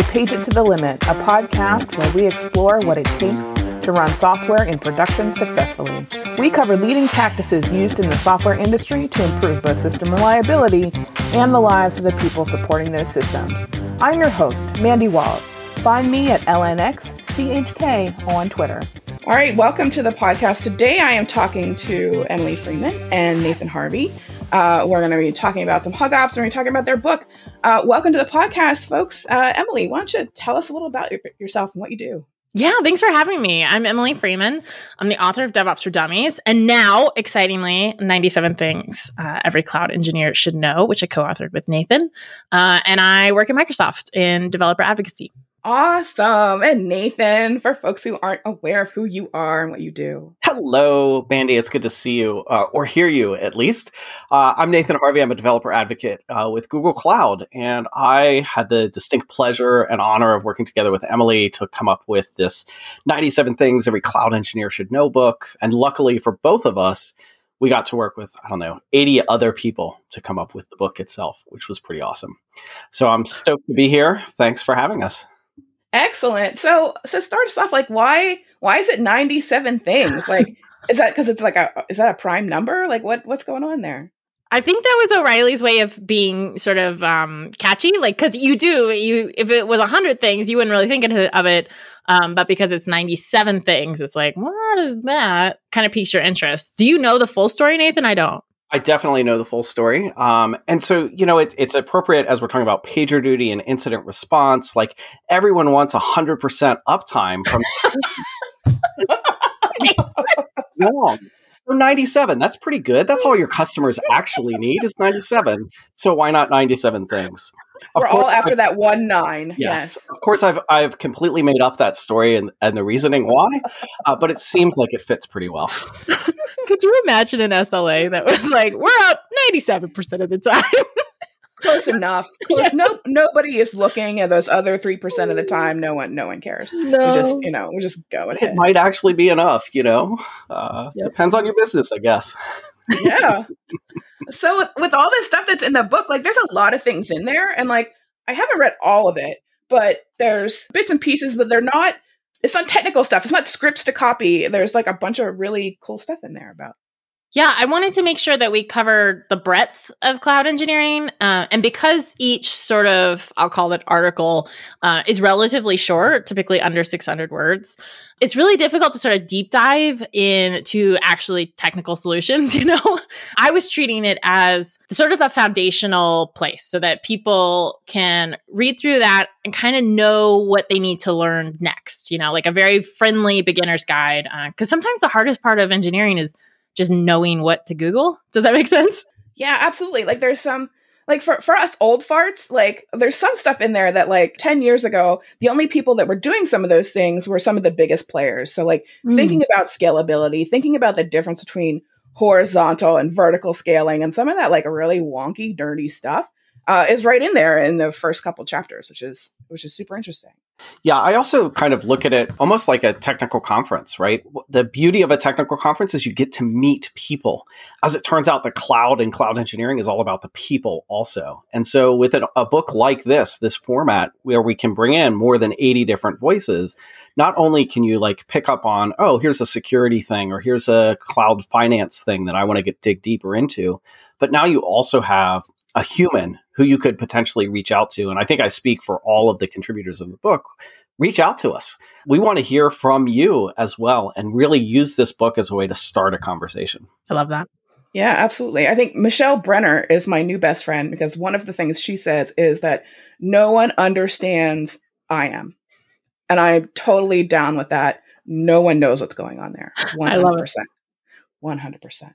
to Page It to the Limit, a podcast where we explore what it takes to run software in production successfully. We cover leading practices used in the software industry to improve both system reliability and the lives of the people supporting those systems. I'm your host, Mandi Walls. Find me at LNXCHK on Twitter. All right, welcome to the podcast. Today I am talking to Emily Freeman and Nathen Harvey. Uh, we're going to be talking about some HugOps. We're going to be talking about their book. Uh, welcome to the podcast, folks. Uh, Emily, why don't you tell us a little about your, yourself and what you do? Yeah, thanks for having me. I'm Emily Freeman. I'm the author of DevOps for Dummies, and now, excitingly, 97 Things uh, Every Cloud Engineer Should Know, which I co authored with Nathen. Uh, and I work at Microsoft in developer advocacy. Awesome. And Nathen, for folks who aren't aware of who you are and what you do. Hello, Mandi. It's good to see you, uh, or hear you at least. Uh, I'm Nathen Harvey. I'm a developer advocate uh, with Google Cloud. And I had the distinct pleasure and honor of working together with Emily to come up with this 97 Things Every Cloud Engineer Should Know book. And luckily for both of us, we got to work with, I don't know, 80 other people to come up with the book itself, which was pretty awesome. So I'm stoked to be here. Thanks for having us. Excellent. So, so start us off. Like, why why is it ninety seven things? Like, is that because it's like a is that a prime number? Like, what what's going on there? I think that was O'Reilly's way of being sort of um, catchy, like because you do you if it was hundred things, you wouldn't really think of it, um, but because it's ninety seven things, it's like what is that? Kind of piques your interest. Do you know the full story, Nathen? I don't. I definitely know the full story. Um, and so, you know, it, it's appropriate as we're talking about pager duty and incident response. Like everyone wants 100% uptime from. Wrong. 97. That's pretty good. That's all your customers actually need is 97. So why not 97 things? Of We're all after I've, that one nine. Yes, yes, Of course, I've I've completely made up that story and, and the reasoning why, uh, but it seems like it fits pretty well. Could you imagine an SLA that was like, we're up 97% of the time? Close enough. Close. Yeah. No, nobody is looking at those other three percent of the time. No one, no one cares. No. We just, you know, we just go ahead. It might actually be enough. You know, uh, yep. depends on your business, I guess. Yeah. So with, all this stuff that's in the book, like, there's a lot of things in there, and like, I haven't read all of it, but there's bits and pieces, but they're not. It's not technical stuff. It's not scripts to copy. There's like a bunch of really cool stuff in there about yeah, I wanted to make sure that we covered the breadth of cloud engineering. Uh, and because each sort of, I'll call it article, uh, is relatively short, typically under 600 words, it's really difficult to sort of deep dive into actually technical solutions. You know, I was treating it as sort of a foundational place so that people can read through that and kind of know what they need to learn next, you know, like a very friendly beginner's guide. Because uh, sometimes the hardest part of engineering is just knowing what to Google. Does that make sense? Yeah, absolutely. Like there's some like for, for us old farts, like there's some stuff in there that like 10 years ago, the only people that were doing some of those things were some of the biggest players. So like mm. thinking about scalability, thinking about the difference between horizontal and vertical scaling and some of that like really wonky, dirty stuff uh, is right in there in the first couple chapters, which is which is super interesting. Yeah, I also kind of look at it almost like a technical conference, right? The beauty of a technical conference is you get to meet people. As it turns out, the cloud and cloud engineering is all about the people also. And so, with an, a book like this, this format where we can bring in more than 80 different voices, not only can you like pick up on, oh, here's a security thing or here's a cloud finance thing that I want to get dig deeper into, but now you also have a human who you could potentially reach out to. And I think I speak for all of the contributors of the book. Reach out to us. We want to hear from you as well and really use this book as a way to start a conversation. I love that. Yeah, absolutely. I think Michelle Brenner is my new best friend because one of the things she says is that no one understands I am. And I'm totally down with that. No one knows what's going on there. 100%. I love it. 100%.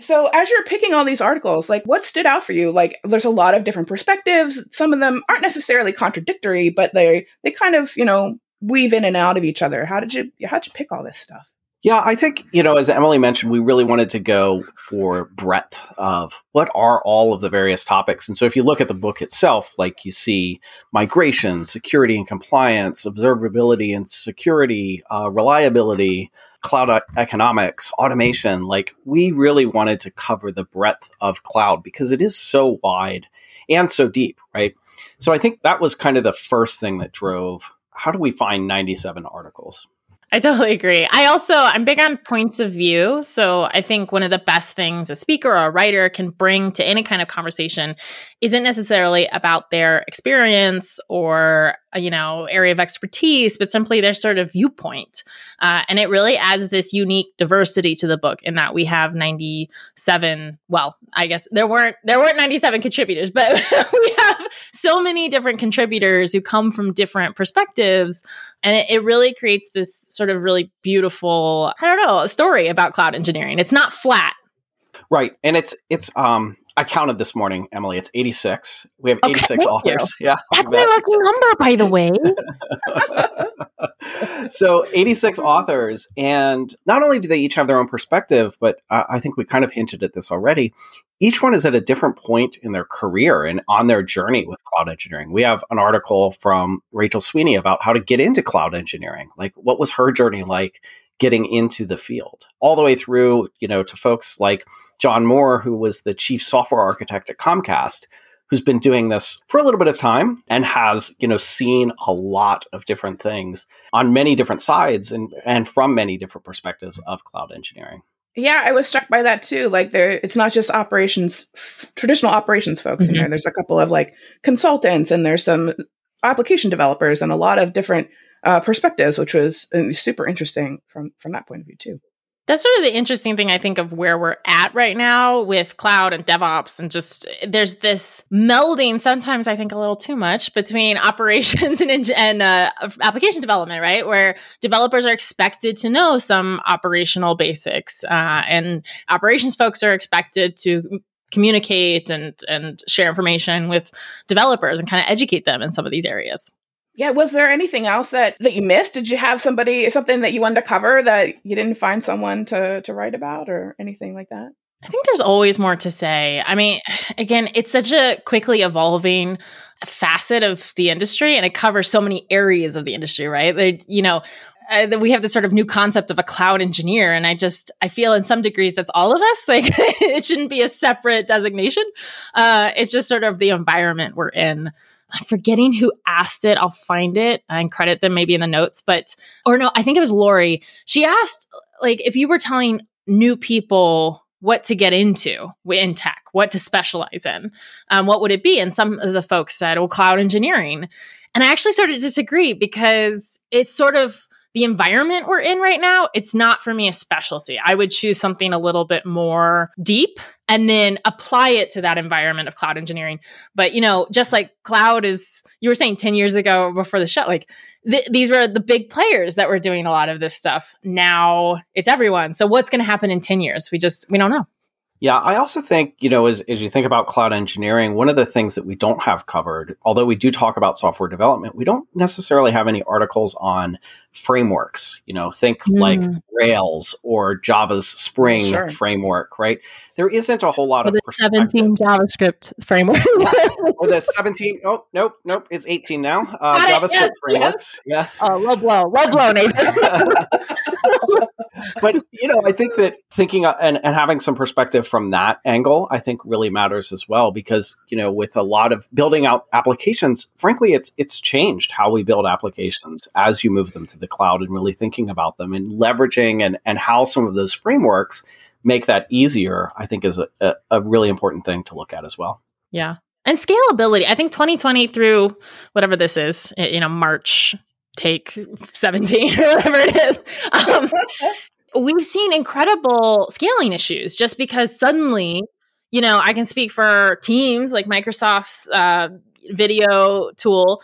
So, as you're picking all these articles, like what stood out for you? Like, there's a lot of different perspectives. Some of them aren't necessarily contradictory, but they they kind of you know weave in and out of each other. How did you how did you pick all this stuff? Yeah, I think, you know, as Emily mentioned, we really wanted to go for breadth of what are all of the various topics. And so if you look at the book itself, like you see migration, security and compliance, observability and security, uh, reliability, cloud uh, economics, automation. Like we really wanted to cover the breadth of cloud because it is so wide and so deep, right? So I think that was kind of the first thing that drove how do we find 97 articles? I totally agree. I also I'm big on points of view, so I think one of the best things a speaker or a writer can bring to any kind of conversation isn't necessarily about their experience or you know area of expertise but simply their sort of viewpoint. Uh, and it really adds this unique diversity to the book in that we have 97 well i guess there weren't there weren't 97 contributors but we have so many different contributors who come from different perspectives. And it, it really creates this sort of really beautiful i don't know a story about cloud engineering it's not flat Right. And it's it's um I counted this morning, Emily. It's 86. We have 86 authors. You. Yeah. That's my lucky number, by the way. so 86 authors. And not only do they each have their own perspective, but uh, I think we kind of hinted at this already. Each one is at a different point in their career and on their journey with cloud engineering. We have an article from Rachel Sweeney about how to get into cloud engineering. Like, what was her journey like? Getting into the field all the way through you know to folks like john moore who was the chief software architect at comcast who's been doing this for a little bit of time and has you know seen a lot of different things on many different sides and and from many different perspectives of cloud engineering. Yeah i was struck by that too. Like there it's not just operations f- traditional operations folks mm-hmm. in there. There's a couple of like consultants and there's some application developers and a lot of different uh, perspectives, which was uh, super interesting from from that point of view too. That's sort of the interesting thing I think of where we're at right now with cloud and DevOps, and just there's this melding. Sometimes I think a little too much between operations and and uh, application development, right? Where developers are expected to know some operational basics, uh, and operations folks are expected to communicate and and share information with developers and kind of educate them in some of these areas. Yeah, was there anything else that that you missed? Did you have somebody something that you wanted to cover that you didn't find someone to to write about or anything like that? I think there's always more to say. I mean, again, it's such a quickly evolving facet of the industry and it covers so many areas of the industry, right? They, you know, uh, we have this sort of new concept of a cloud engineer and i just i feel in some degrees that's all of us like it shouldn't be a separate designation uh, it's just sort of the environment we're in I'm forgetting who asked it. I'll find it and credit them maybe in the notes. But, or no, I think it was Lori. She asked, like, if you were telling new people what to get into in tech, what to specialize in, um, what would it be? And some of the folks said, well, cloud engineering. And I actually sort of disagree because it's sort of the environment we're in right now, it's not for me a specialty. I would choose something a little bit more deep and then apply it to that environment of cloud engineering. But, you know, just like cloud is, you were saying 10 years ago before the show, like th- these were the big players that were doing a lot of this stuff. Now it's everyone. So what's going to happen in 10 years? We just, we don't know. Yeah, I also think, you know, as, as you think about cloud engineering, one of the things that we don't have covered, although we do talk about software development, we don't necessarily have any articles on frameworks. You know, think mm. like Rails or Java's Spring sure. framework, right? There isn't a whole lot or of the 17 JavaScript framework. or the 17, oh, nope, nope, it's 18 now. Uh, JavaScript yes, frameworks. Yes. yes. Oh, low blow, low blow, Nathen. but, you know, I think that thinking uh, and, and having some perspective from that angle, I think really matters as well because, you know, with a lot of building out applications, frankly, it's, it's changed how we build applications as you move them to the cloud and really thinking about them and leveraging and, and how some of those frameworks make that easier, I think is a, a, a really important thing to look at as well. Yeah. And scalability. I think 2020 through whatever this is, you know, March take 17 or whatever it is. Um, we've seen incredible scaling issues just because suddenly, you know, I can speak for teams like Microsoft's uh, video tool.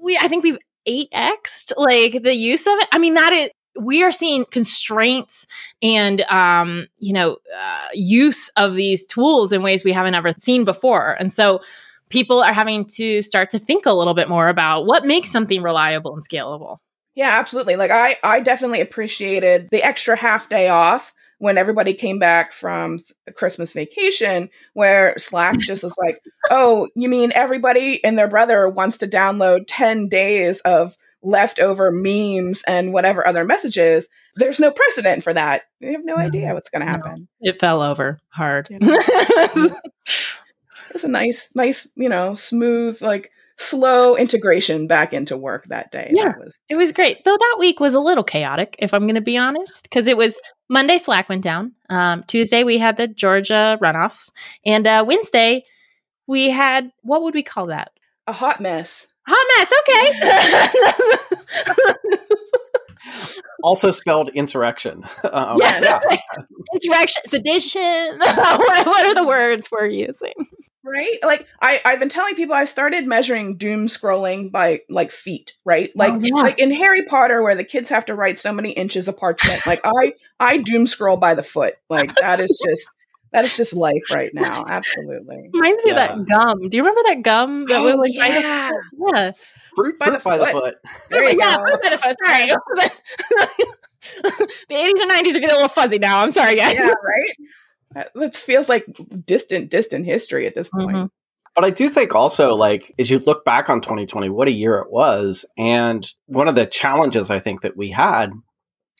We, I think we've 8x like the use of it. I mean, that is we are seeing constraints and um, you know uh, use of these tools in ways we haven't ever seen before. And so people are having to start to think a little bit more about what makes something reliable and scalable. Yeah absolutely. Like i i definitely appreciated the extra half day off when everybody came back from Christmas vacation, where Slack just was like, oh, you mean everybody and their brother wants to download 10 days of leftover memes and whatever other messages. There's no precedent for that. You have no idea what's going to happen. It fell over hard. Yeah. it was a nice, nice, you know, smooth, like slow integration back into work that day. Yeah. That was It was great. Though that week was a little chaotic, if I'm going to be honest, because it was Monday, Slack went down. Um, Tuesday, we had the Georgia runoffs. And uh, Wednesday, we had what would we call that? a hot mess. Hot mess. Okay. Also spelled insurrection. Um, Yes. yeah. Insurrection, sedition. what, what are the words we're using? Right? Like I, I've been telling people I started measuring doom scrolling by like feet, right? Oh, like Oh, yeah. like in Harry Potter where the kids have to write so many inches of parchment. Like I I doom scroll by the foot. Like that is just that is just life right now. Absolutely. Reminds me Yeah. of that gum. Do you remember that gum that was Oh, like by the yeah. yeah. Fruit, By fruit the by the foot. foot. There you yeah, go. fruit by the foot. Sorry. the 80s and 90s are getting a little fuzzy now. I'm sorry, guys. Yeah, right? That feels like distant, distant history at this point. Mhm. But I do think also, like, as you look back on 2020, what a year it was. And one of the challenges I think that we had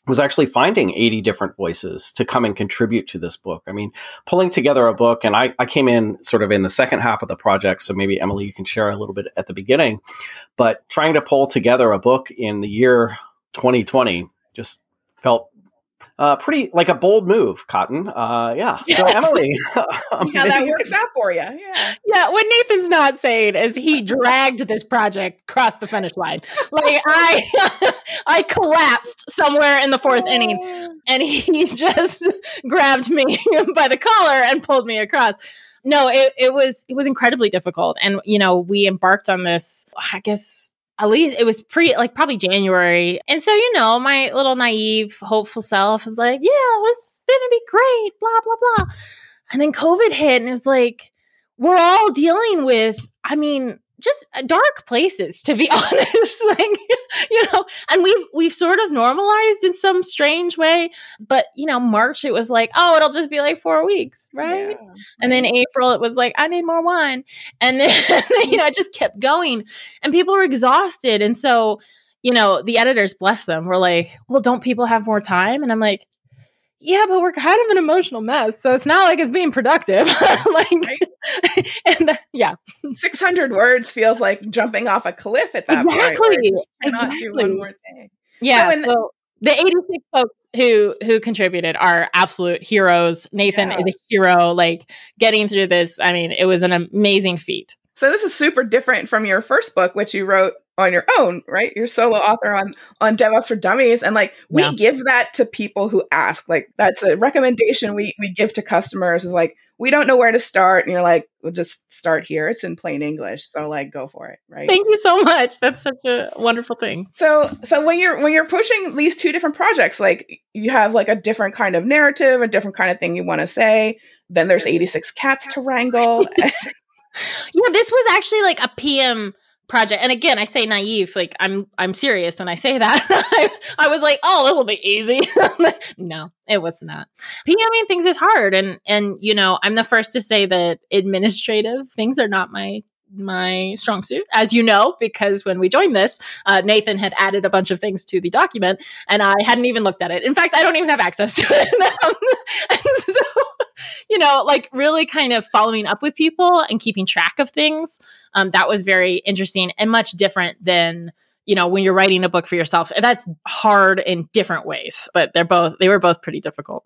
was actually finding 80 different voices to come and contribute to this book. I mean, pulling together a book, and I, I came in sort of in the second half of the project. So maybe Emily, you can share a little bit at the beginning. But trying to pull together a book in the year 2020 just felt uh, pretty like a bold move, Cotton. Uh, yeah. So, Emily, um, How that works could- out for you. Yeah. Yeah, what Nathen's not saying is he dragged this project across the finish line. Like I I collapsed somewhere in the fourth inning and he just grabbed me by the collar and pulled me across. No, it, it was it was incredibly difficult. And you know, we embarked on this, I guess at least it was pre like probably January. And so, you know, my little naive, hopeful self was like, yeah, it was gonna be great, blah, blah, blah. And then COVID hit and it's like, we're all dealing with, I mean, just dark places to be honest like you know and we've we've sort of normalized in some strange way but you know march it was like oh it'll just be like 4 weeks right Yeah. and then April, it was like, I need more wine. And then, you know, it just kept going. And people were exhausted. And so, you know, the editors, bless them, were like, well, don't people have more time? And I'm like, yeah, but we're kind of an emotional mess. So it's not like it's being productive. like, and the- yeah, 600 words feels like jumping off a cliff at that point. Exactly. do Exactly. one more thing. yeah. So so the 86 folks who who contributed are absolute heroes. Nathen Yeah. is a hero. Like getting through this, I mean, it was an amazing feat. So this is super different from your first book, which you wrote on your own, right? You're solo author on on DevOps for Dummies, and like we Yeah. give that to people who ask. Like that's a recommendation we we give to customers. Is like we don't know where to start, and you're like, well, just start here. It's in plain English, so like go for it, right? Thank you so much. That's such a wonderful thing. So so when you're when you're pushing these two different projects, like you have like a different kind of narrative, a different kind of thing you want to say. Then there's 86 cats to wrangle. Yeah, this was actually like a PM project. And again, I say naive, like I'm I'm serious when I say that. I, I was like, oh, this will be easy. no, it was not. PMing things is hard. And and you know, I'm the first to say that administrative things are not my my strong suit, as you know, because when we joined this, uh, Nathen had added a bunch of things to the document, and I hadn't even looked at it. In fact, I don't even have access to it. So, you know, like really kind of following up with people and keeping track of things. Um, that was very interesting and much different than you know when you're writing a book for yourself. That's hard in different ways, but they're both they were both pretty difficult.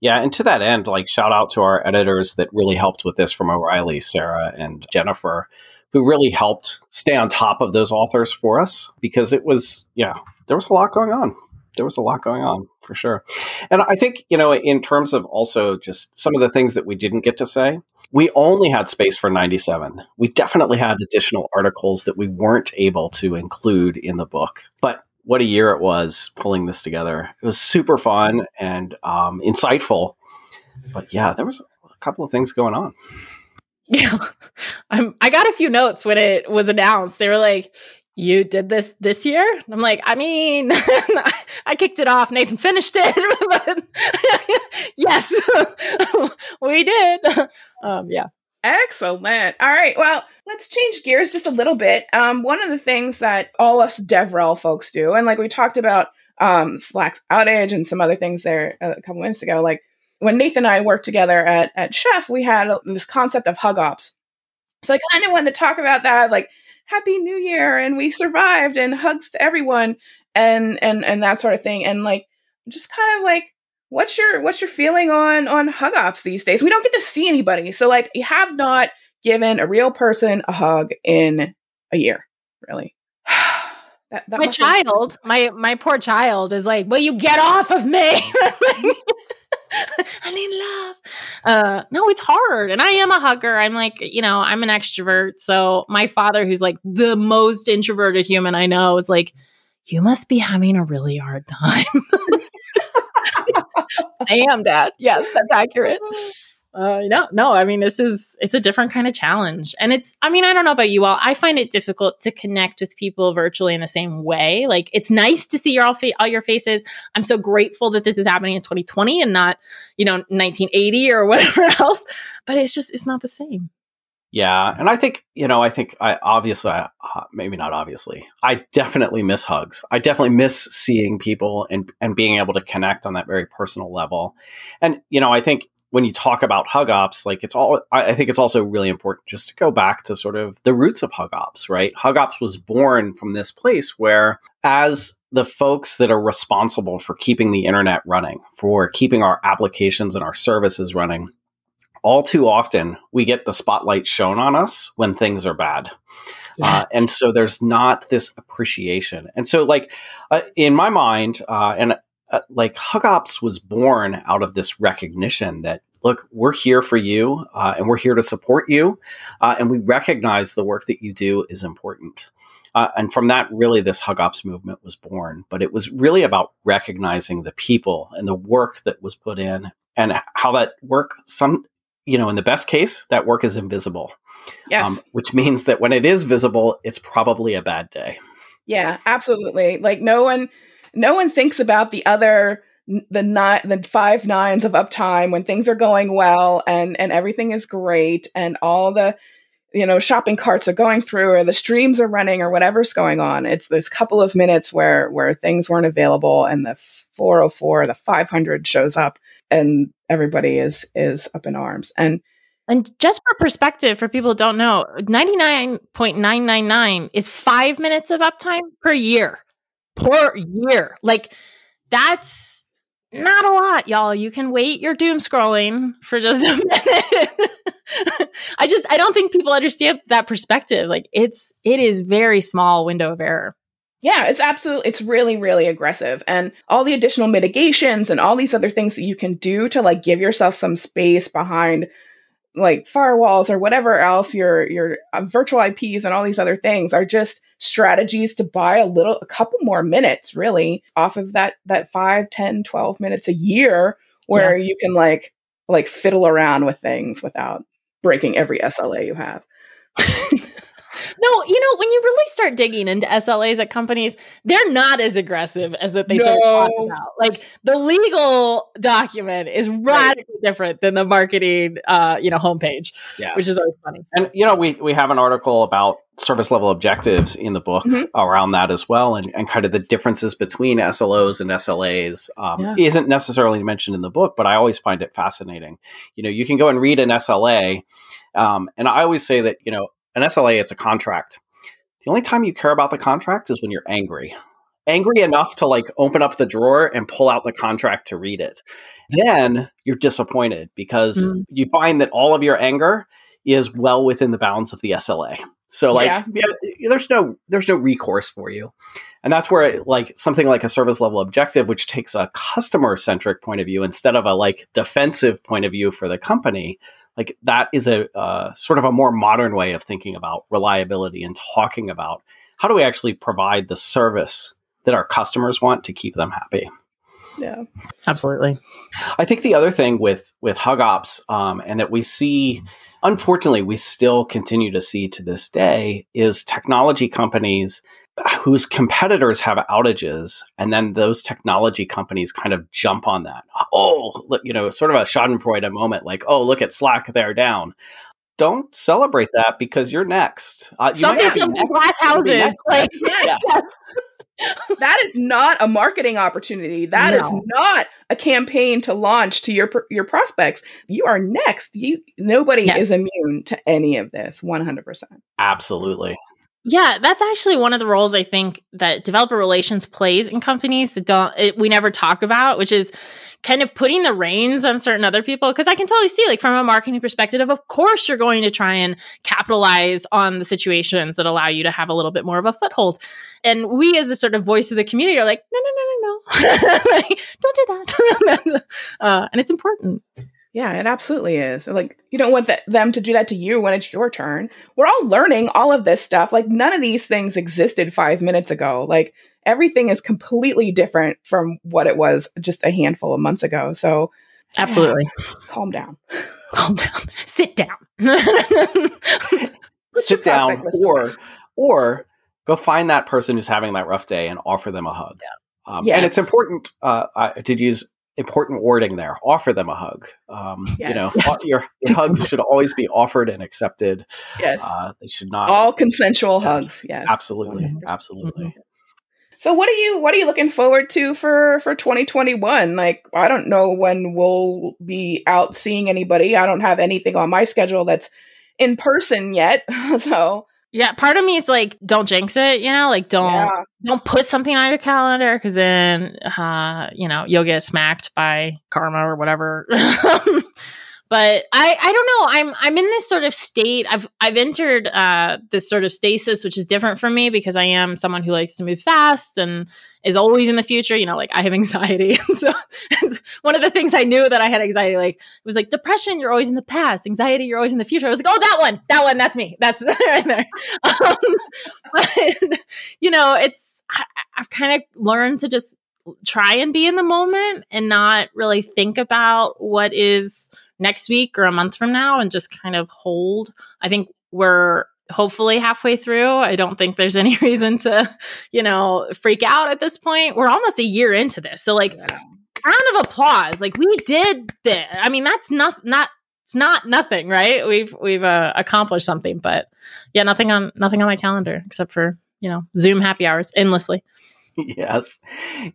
Yeah, and to that end, like shout out to our editors that really helped with this from O'Reilly, Sarah and Jennifer, who really helped stay on top of those authors for us because it was, yeah, there was a lot going on. There was a lot going on for sure. And I think, you know, in terms of also just some of the things that we didn't get to say, we only had space for 97. We definitely had additional articles that we weren't able to include in the book. But what a year it was pulling this together. It was super fun and um, insightful. But yeah, there was a couple of things going on. Yeah, I'm, I got a few notes when it was announced. They were like, "You did this this year?" I'm like, "I mean, I kicked it off. Nathen finished it, yes, we did." Um, yeah, Excellent. All right. Well, let's change gears just a little bit. Um, one of the things that all us DevRel folks do, and like we talked about um, Slack's outage and some other things there a couple minutes ago, like when Nathen and I worked together at, at Chef, we had this concept of HugOps. So I kind of wanted to talk about that, like Happy New Year, and we survived, and hugs to everyone, and and and that sort of thing, and like just kind of like what's your what's your feeling on on HugOps these days? We don't get to see anybody, so like you have not given a real person a hug in a year, really. that, that my child, my my poor child, is like, "Will you get off of me?" I need love. Uh, no, it's hard. And I am a hugger. I'm like, you know, I'm an extrovert. So my father, who's like the most introverted human I know, is like, you must be having a really hard time. I am, Dad. Yes, that's accurate. Uh, no, no. I mean, this is it's a different kind of challenge, and it's. I mean, I don't know about you all. I find it difficult to connect with people virtually in the same way. Like, it's nice to see your all, fa- all your faces. I'm so grateful that this is happening in 2020 and not, you know, 1980 or whatever else. But it's just it's not the same. Yeah, and I think you know, I think I obviously, uh, maybe not obviously, I definitely miss hugs. I definitely miss seeing people and and being able to connect on that very personal level. And you know, I think when you talk about HugOps, like it's all, I, I think it's also really important just to go back to sort of the roots of HugOps, right? HugOps was born from this place where, as the folks that are responsible for keeping the internet running, for keeping our applications and our services running, all too often we get the spotlight shown on us when things are bad. Uh, yes. Uh, and so there's not this appreciation. And so, like, uh, in my mind, uh, and uh, like HugOps was born out of this recognition that, look, we're here for you uh, and we're here to support you. and we recognize the work that you do is important. and from that, really, this HugOps movement was born. But it was really about recognizing the people and the work that was put in and how that work some you know, in the best case, that work is invisible. Yes. Um, which means that when it is visible, it's probably a bad day. Yeah, absolutely. Like no one, no one thinks about the other the nine the five nines of uptime when things are going well and and everything is great and all the you know shopping carts are going through or the streams are running or whatever's going on. It's those couple of minutes where where things weren't available and the 404 the 500 shows up and everybody is is up in arms. And and just for perspective for people who don't know 99.999 is five minutes of uptime per year per year like that's not a lot y'all you can wait your doom scrolling for just a minute i just i don't think people understand that perspective like it's it is very small window of error yeah, it's absolutely, it's really, really aggressive. And all the additional mitigations and all these other things that you can do to like give yourself some space behind like firewalls or whatever else your your uh, virtual IPs and all these other things are just strategies to buy a little a couple more minutes really off of that that 5 10 12 minutes a year where yeah. you can like like fiddle around with things without breaking every SLA you have. No, you know, when you really start digging into SLAs at companies, they're not as aggressive as that they no. sort of talk about. Like the legal document is radically right. different than the marketing, uh, you know, homepage, yes. which is always funny. And you know, we we have an article about service level objectives in the book mm-hmm. around that as well, and, and kind of the differences between SLOs and SLAs um, yeah. isn't necessarily mentioned in the book, but I always find it fascinating. You know, you can go and read an SLA. Um, and I always say that, you know, an SLA, it's a contract. The only time you care about the contract is when you're angry. Angry enough to like open up the drawer and pull out the contract to read it. Then you're disappointed because mm. you find that all of your anger is well within the bounds of the SLA. So like yeah. Yeah, there's no there's no recourse for you. And that's where like something like a service level objective which takes a customer centric point of view instead of a like defensive point of view for the company like that is a uh, sort of a more modern way of thinking about reliability and talking about how do we actually provide the service that our customers want to keep them happy. Yeah. Absolutely. I think the other thing with with hugops um, and that we see unfortunately we still continue to see to this day is technology companies whose competitors have outages and then those technology companies kind of jump on that oh look you know sort of a schadenfreude moment like oh look at slack they're down don't celebrate that because you're next uh, you glass houses like yes. that is not a marketing opportunity. That no. is not a campaign to launch to your your prospects. You are next. You nobody yes. is immune to any of this. One hundred percent. Absolutely. Yeah, that's actually one of the roles I think that developer relations plays in companies that don't it, we never talk about, which is kind of putting the reins on certain other people because I can totally see like from a marketing perspective of course you're going to try and capitalize on the situations that allow you to have a little bit more of a foothold. And we as the sort of voice of the community are like no no no no no. like, don't do that. uh, and it's important. Yeah, it absolutely is. Like, you don't want them to do that to you when it's your turn. We're all learning all of this stuff. Like, none of these things existed five minutes ago. Like, everything is completely different from what it was just a handful of months ago. So, absolutely. Yeah, calm down. Calm down. Sit down. Sit down or or go find that person who's having that rough day and offer them a hug. Yeah. Um, yes. And it's important. Uh, I did use important wording there. Offer them a hug. Um, yes. You know, yes. your, your, hugs should always be offered and accepted. Yes, uh, they should not all consensual yes. hugs. Yes, absolutely, 100%. absolutely. Mm-hmm. So what are you what are you looking forward to for for 2021? Like I don't know when we'll be out seeing anybody. I don't have anything on my schedule that's in person yet. so yeah, part of me is like, don't jinx it, you know, like don't yeah. don't put something on your calendar because then, uh, you know, you'll get smacked by karma or whatever. but I I don't know. I'm I'm in this sort of state. I've I've entered uh, this sort of stasis, which is different from me because I am someone who likes to move fast and is always in the future. You know, like I have anxiety, so one of the things I knew that I had anxiety. Like it was like depression, you're always in the past. Anxiety, you're always in the future. I was like, oh, that one, that one, that's me. That's right there. Um, but, you know, it's I, I've kind of learned to just try and be in the moment and not really think about what is next week or a month from now and just kind of hold. I think we're hopefully halfway through. I don't think there's any reason to, you know, freak out at this point. We're almost a year into this. So like yeah. round of applause. Like we did this. I mean, that's not not it's not nothing, right? We've we've uh, accomplished something, but yeah, nothing on nothing on my calendar except for, you know, Zoom happy hours endlessly. yes,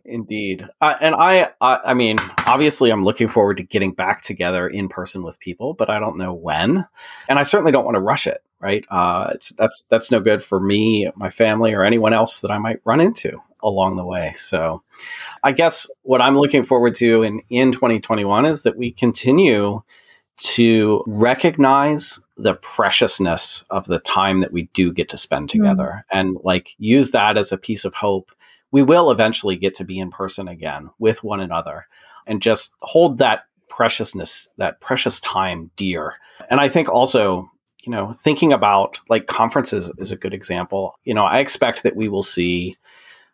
indeed. Uh, and I, I, I mean, obviously, I'm looking forward to getting back together in person with people, but I don't know when, and I certainly don't want to rush it. Right? Uh, it's that's that's no good for me, my family, or anyone else that I might run into along the way. So, I guess what I'm looking forward to in in 2021 is that we continue to recognize the preciousness of the time that we do get to spend mm. together mm. and like use that as a piece of hope we will eventually get to be in person again with one another and just hold that preciousness, that precious time dear. And I think also, you know, thinking about like conferences is a good example. You know, I expect that we will see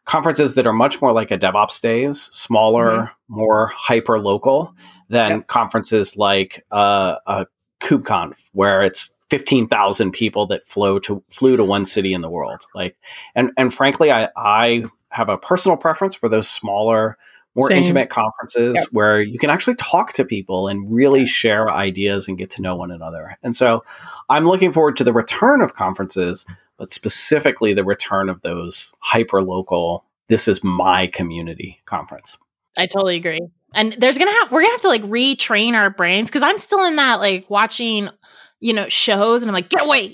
conferences that are much more like a DevOps days, smaller, mm-hmm. more hyper local than yep. conferences like uh, a KubeCon, where it's 15,000 people that flow to flew to one city in the world. Like, and, and frankly, I, I have a personal preference for those smaller, more Same. intimate conferences yep. where you can actually talk to people and really share ideas and get to know one another. And so I'm looking forward to the return of conferences, but specifically the return of those hyper local, this is my community conference. I totally agree. And there's gonna have we're gonna have to like retrain our brains because I'm still in that like watching you know, shows and I'm like, get away,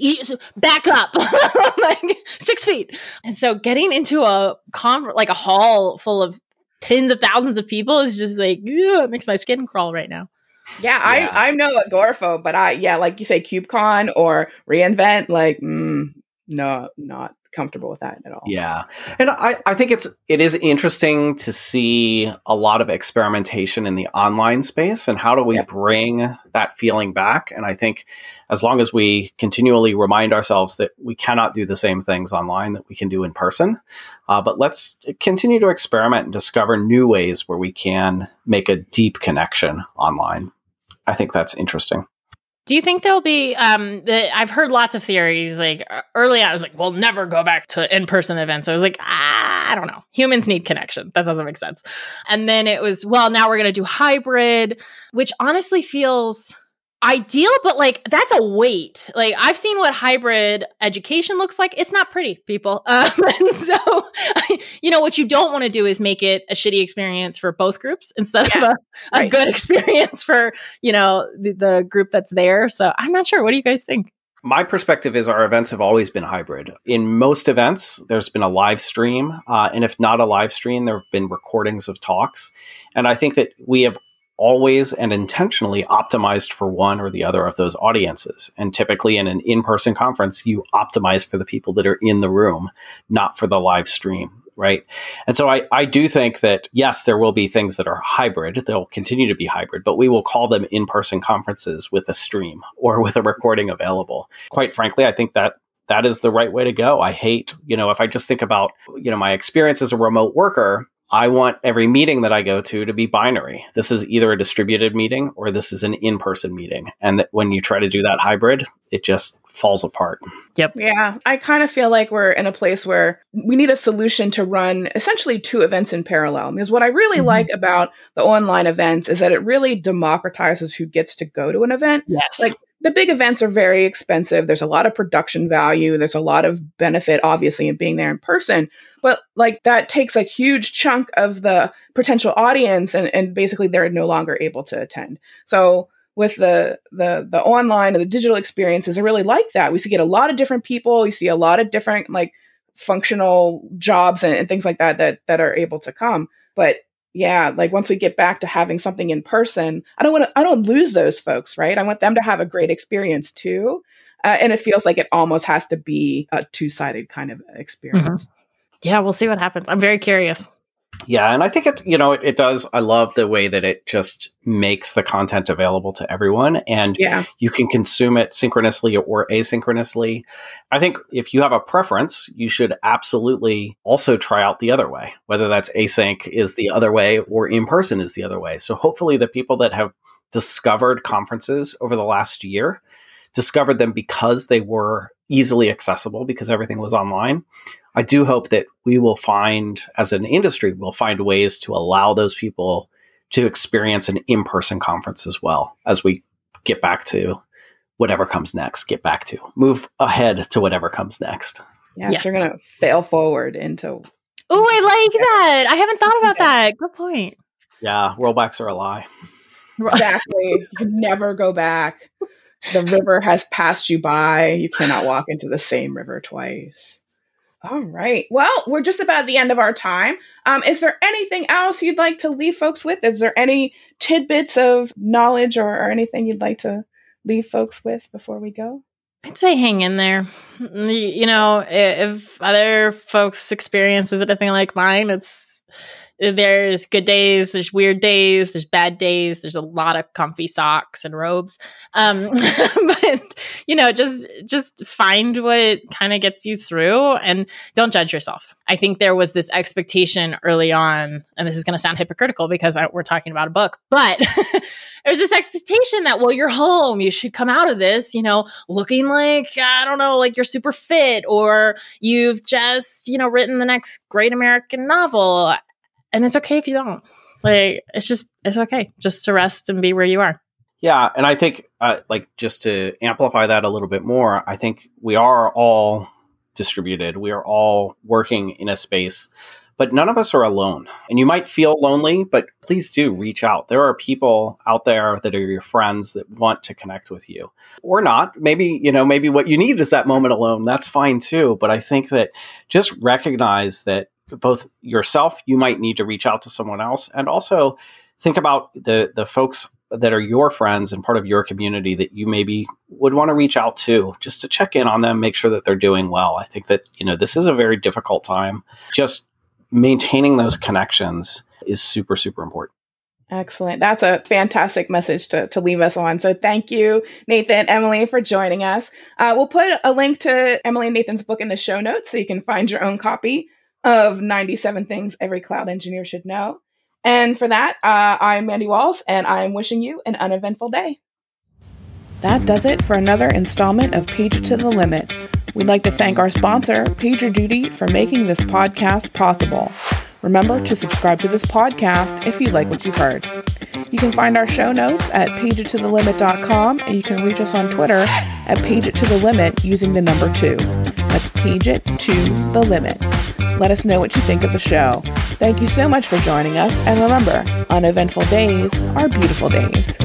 back up, like six feet. And so getting into a con like a hall full of tens of thousands of people is just like, it makes my skin crawl right now. Yeah, yeah. I I'm no agoraphobe, but I yeah, like you say, KubeCon or reInvent, like mm, no, not comfortable with that at all. Yeah. And I, I think it's it is interesting to see a lot of experimentation in the online space and how do we bring that feeling back? And I think as long as we continually remind ourselves that we cannot do the same things online that we can do in person, uh, but let's continue to experiment and discover new ways where we can make a deep connection online. I think that's interesting. Do you think there'll be? Um, the, I've heard lots of theories. Like early on, I was like, "We'll never go back to in-person events." I was like, ah, "I don't know. Humans need connection. That doesn't make sense." And then it was, "Well, now we're going to do hybrid," which honestly feels ideal, but like that's a weight. Like I've seen what hybrid education looks like. It's not pretty, people. Um, and so, you know, what you don't want to do is make it a shitty experience for both groups instead of a, a good experience for, you know, the, the group that's there. So I'm not sure. What do you guys think? my perspective is our events have always been hybrid. In most events, there's been a live stream, uh, and if not a live stream, there have been recordings of talks. And I think that we have always and intentionally optimized for one or the other of those audiences. And typically in an in person conference, you optimize for the people that are in the room, not for the live stream. Right. And so I, I do think that, yes, there will be things that are hybrid. They'll continue to be hybrid, but we will call them in person conferences with a stream or with a recording available. Quite frankly, I think that that is the right way to go. I hate, you know, if I just think about, you know, my experience as a remote worker, I want every meeting that I go to to be binary. This is either a distributed meeting or this is an in person meeting. And that when you try to do that hybrid, it just falls apart. Yep. Yeah. I kind of feel like we're in a place where we need a solution to run essentially two events in parallel. Because what I really mm-hmm. like about the online events is that it really democratizes who gets to go to an event. Yes. Like the big events are very expensive. There's a lot of production value. There's a lot of benefit, obviously, in being there in person. But like that takes a huge chunk of the potential audience, and, and basically they're no longer able to attend. So with the the the online and the digital experiences, I really like that. We see get a lot of different people. You see a lot of different like functional jobs and, and things like that that that are able to come. But yeah, like once we get back to having something in person, I don't want to, I don't lose those folks, right? I want them to have a great experience too. Uh, and it feels like it almost has to be a two sided kind of experience. Mm-hmm. Yeah, we'll see what happens. I'm very curious. Yeah, and I think it, you know, it, it, does. I love the way that it just makes the content available to everyone and yeah. you can consume it synchronously or asynchronously. I think if you have a preference, you should absolutely also try out the other way, whether that's async is the other way or in person is the other way. So hopefully the people that have discovered conferences over the last year discovered them because they were easily accessible because everything was online I do hope that we will find, as an industry, we'll find ways to allow those people to experience an in person conference as well as we get back to whatever comes next, get back to move ahead to whatever comes next. Yes, yes. you're going to fail forward into. Oh, I like that. I haven't thought about that. Good point. Yeah, rollbacks are a lie. Exactly. you can never go back. The river has passed you by. You cannot walk into the same river twice. All right. Well, we're just about the end of our time. Um, is there anything else you'd like to leave folks with? Is there any tidbits of knowledge or, or anything you'd like to leave folks with before we go? I'd say hang in there. You know, if other folks' experience is anything like mine, it's there's good days, there's weird days, there's bad days, there's a lot of comfy socks and robes. Um, but you know, just just find what kind of gets you through and don't judge yourself. I think there was this expectation early on, and this is going to sound hypocritical because I, we're talking about a book, but there's this expectation that well, you're home, you should come out of this, you know, looking like I don't know, like you're super fit or you've just you know written the next great American novel and it's okay if you don't. Like it's just it's okay just to rest and be where you are. Yeah, and I think uh, like just to amplify that a little bit more, I think we are all distributed. We are all working in a space, but none of us are alone. And you might feel lonely, but please do reach out. There are people out there that are your friends that want to connect with you. Or not. Maybe, you know, maybe what you need is that moment alone. That's fine too, but I think that just recognize that both yourself, you might need to reach out to someone else, and also think about the the folks that are your friends and part of your community that you maybe would want to reach out to just to check in on them, make sure that they're doing well. I think that you know this is a very difficult time. Just maintaining those connections is super super important. Excellent. That's a fantastic message to, to leave us on. So thank you, Nathen, Emily, for joining us. Uh, we'll put a link to Emily and Nathen's book in the show notes so you can find your own copy of 97 Things Every Cloud Engineer Should Know. And for that, uh, I'm Mandi Walls, and I'm wishing you an uneventful day. That does it for another installment of Page to the Limit. We'd like to thank our sponsor, PagerDuty, for making this podcast possible. Remember to subscribe to this podcast if you like what you've heard. You can find our show notes at pageittothelimit.com and you can reach us on Twitter at pageittothelimit using the number two. That's page it to the limit. Let us know what you think of the show. Thank you so much for joining us, and remember, uneventful days are beautiful days.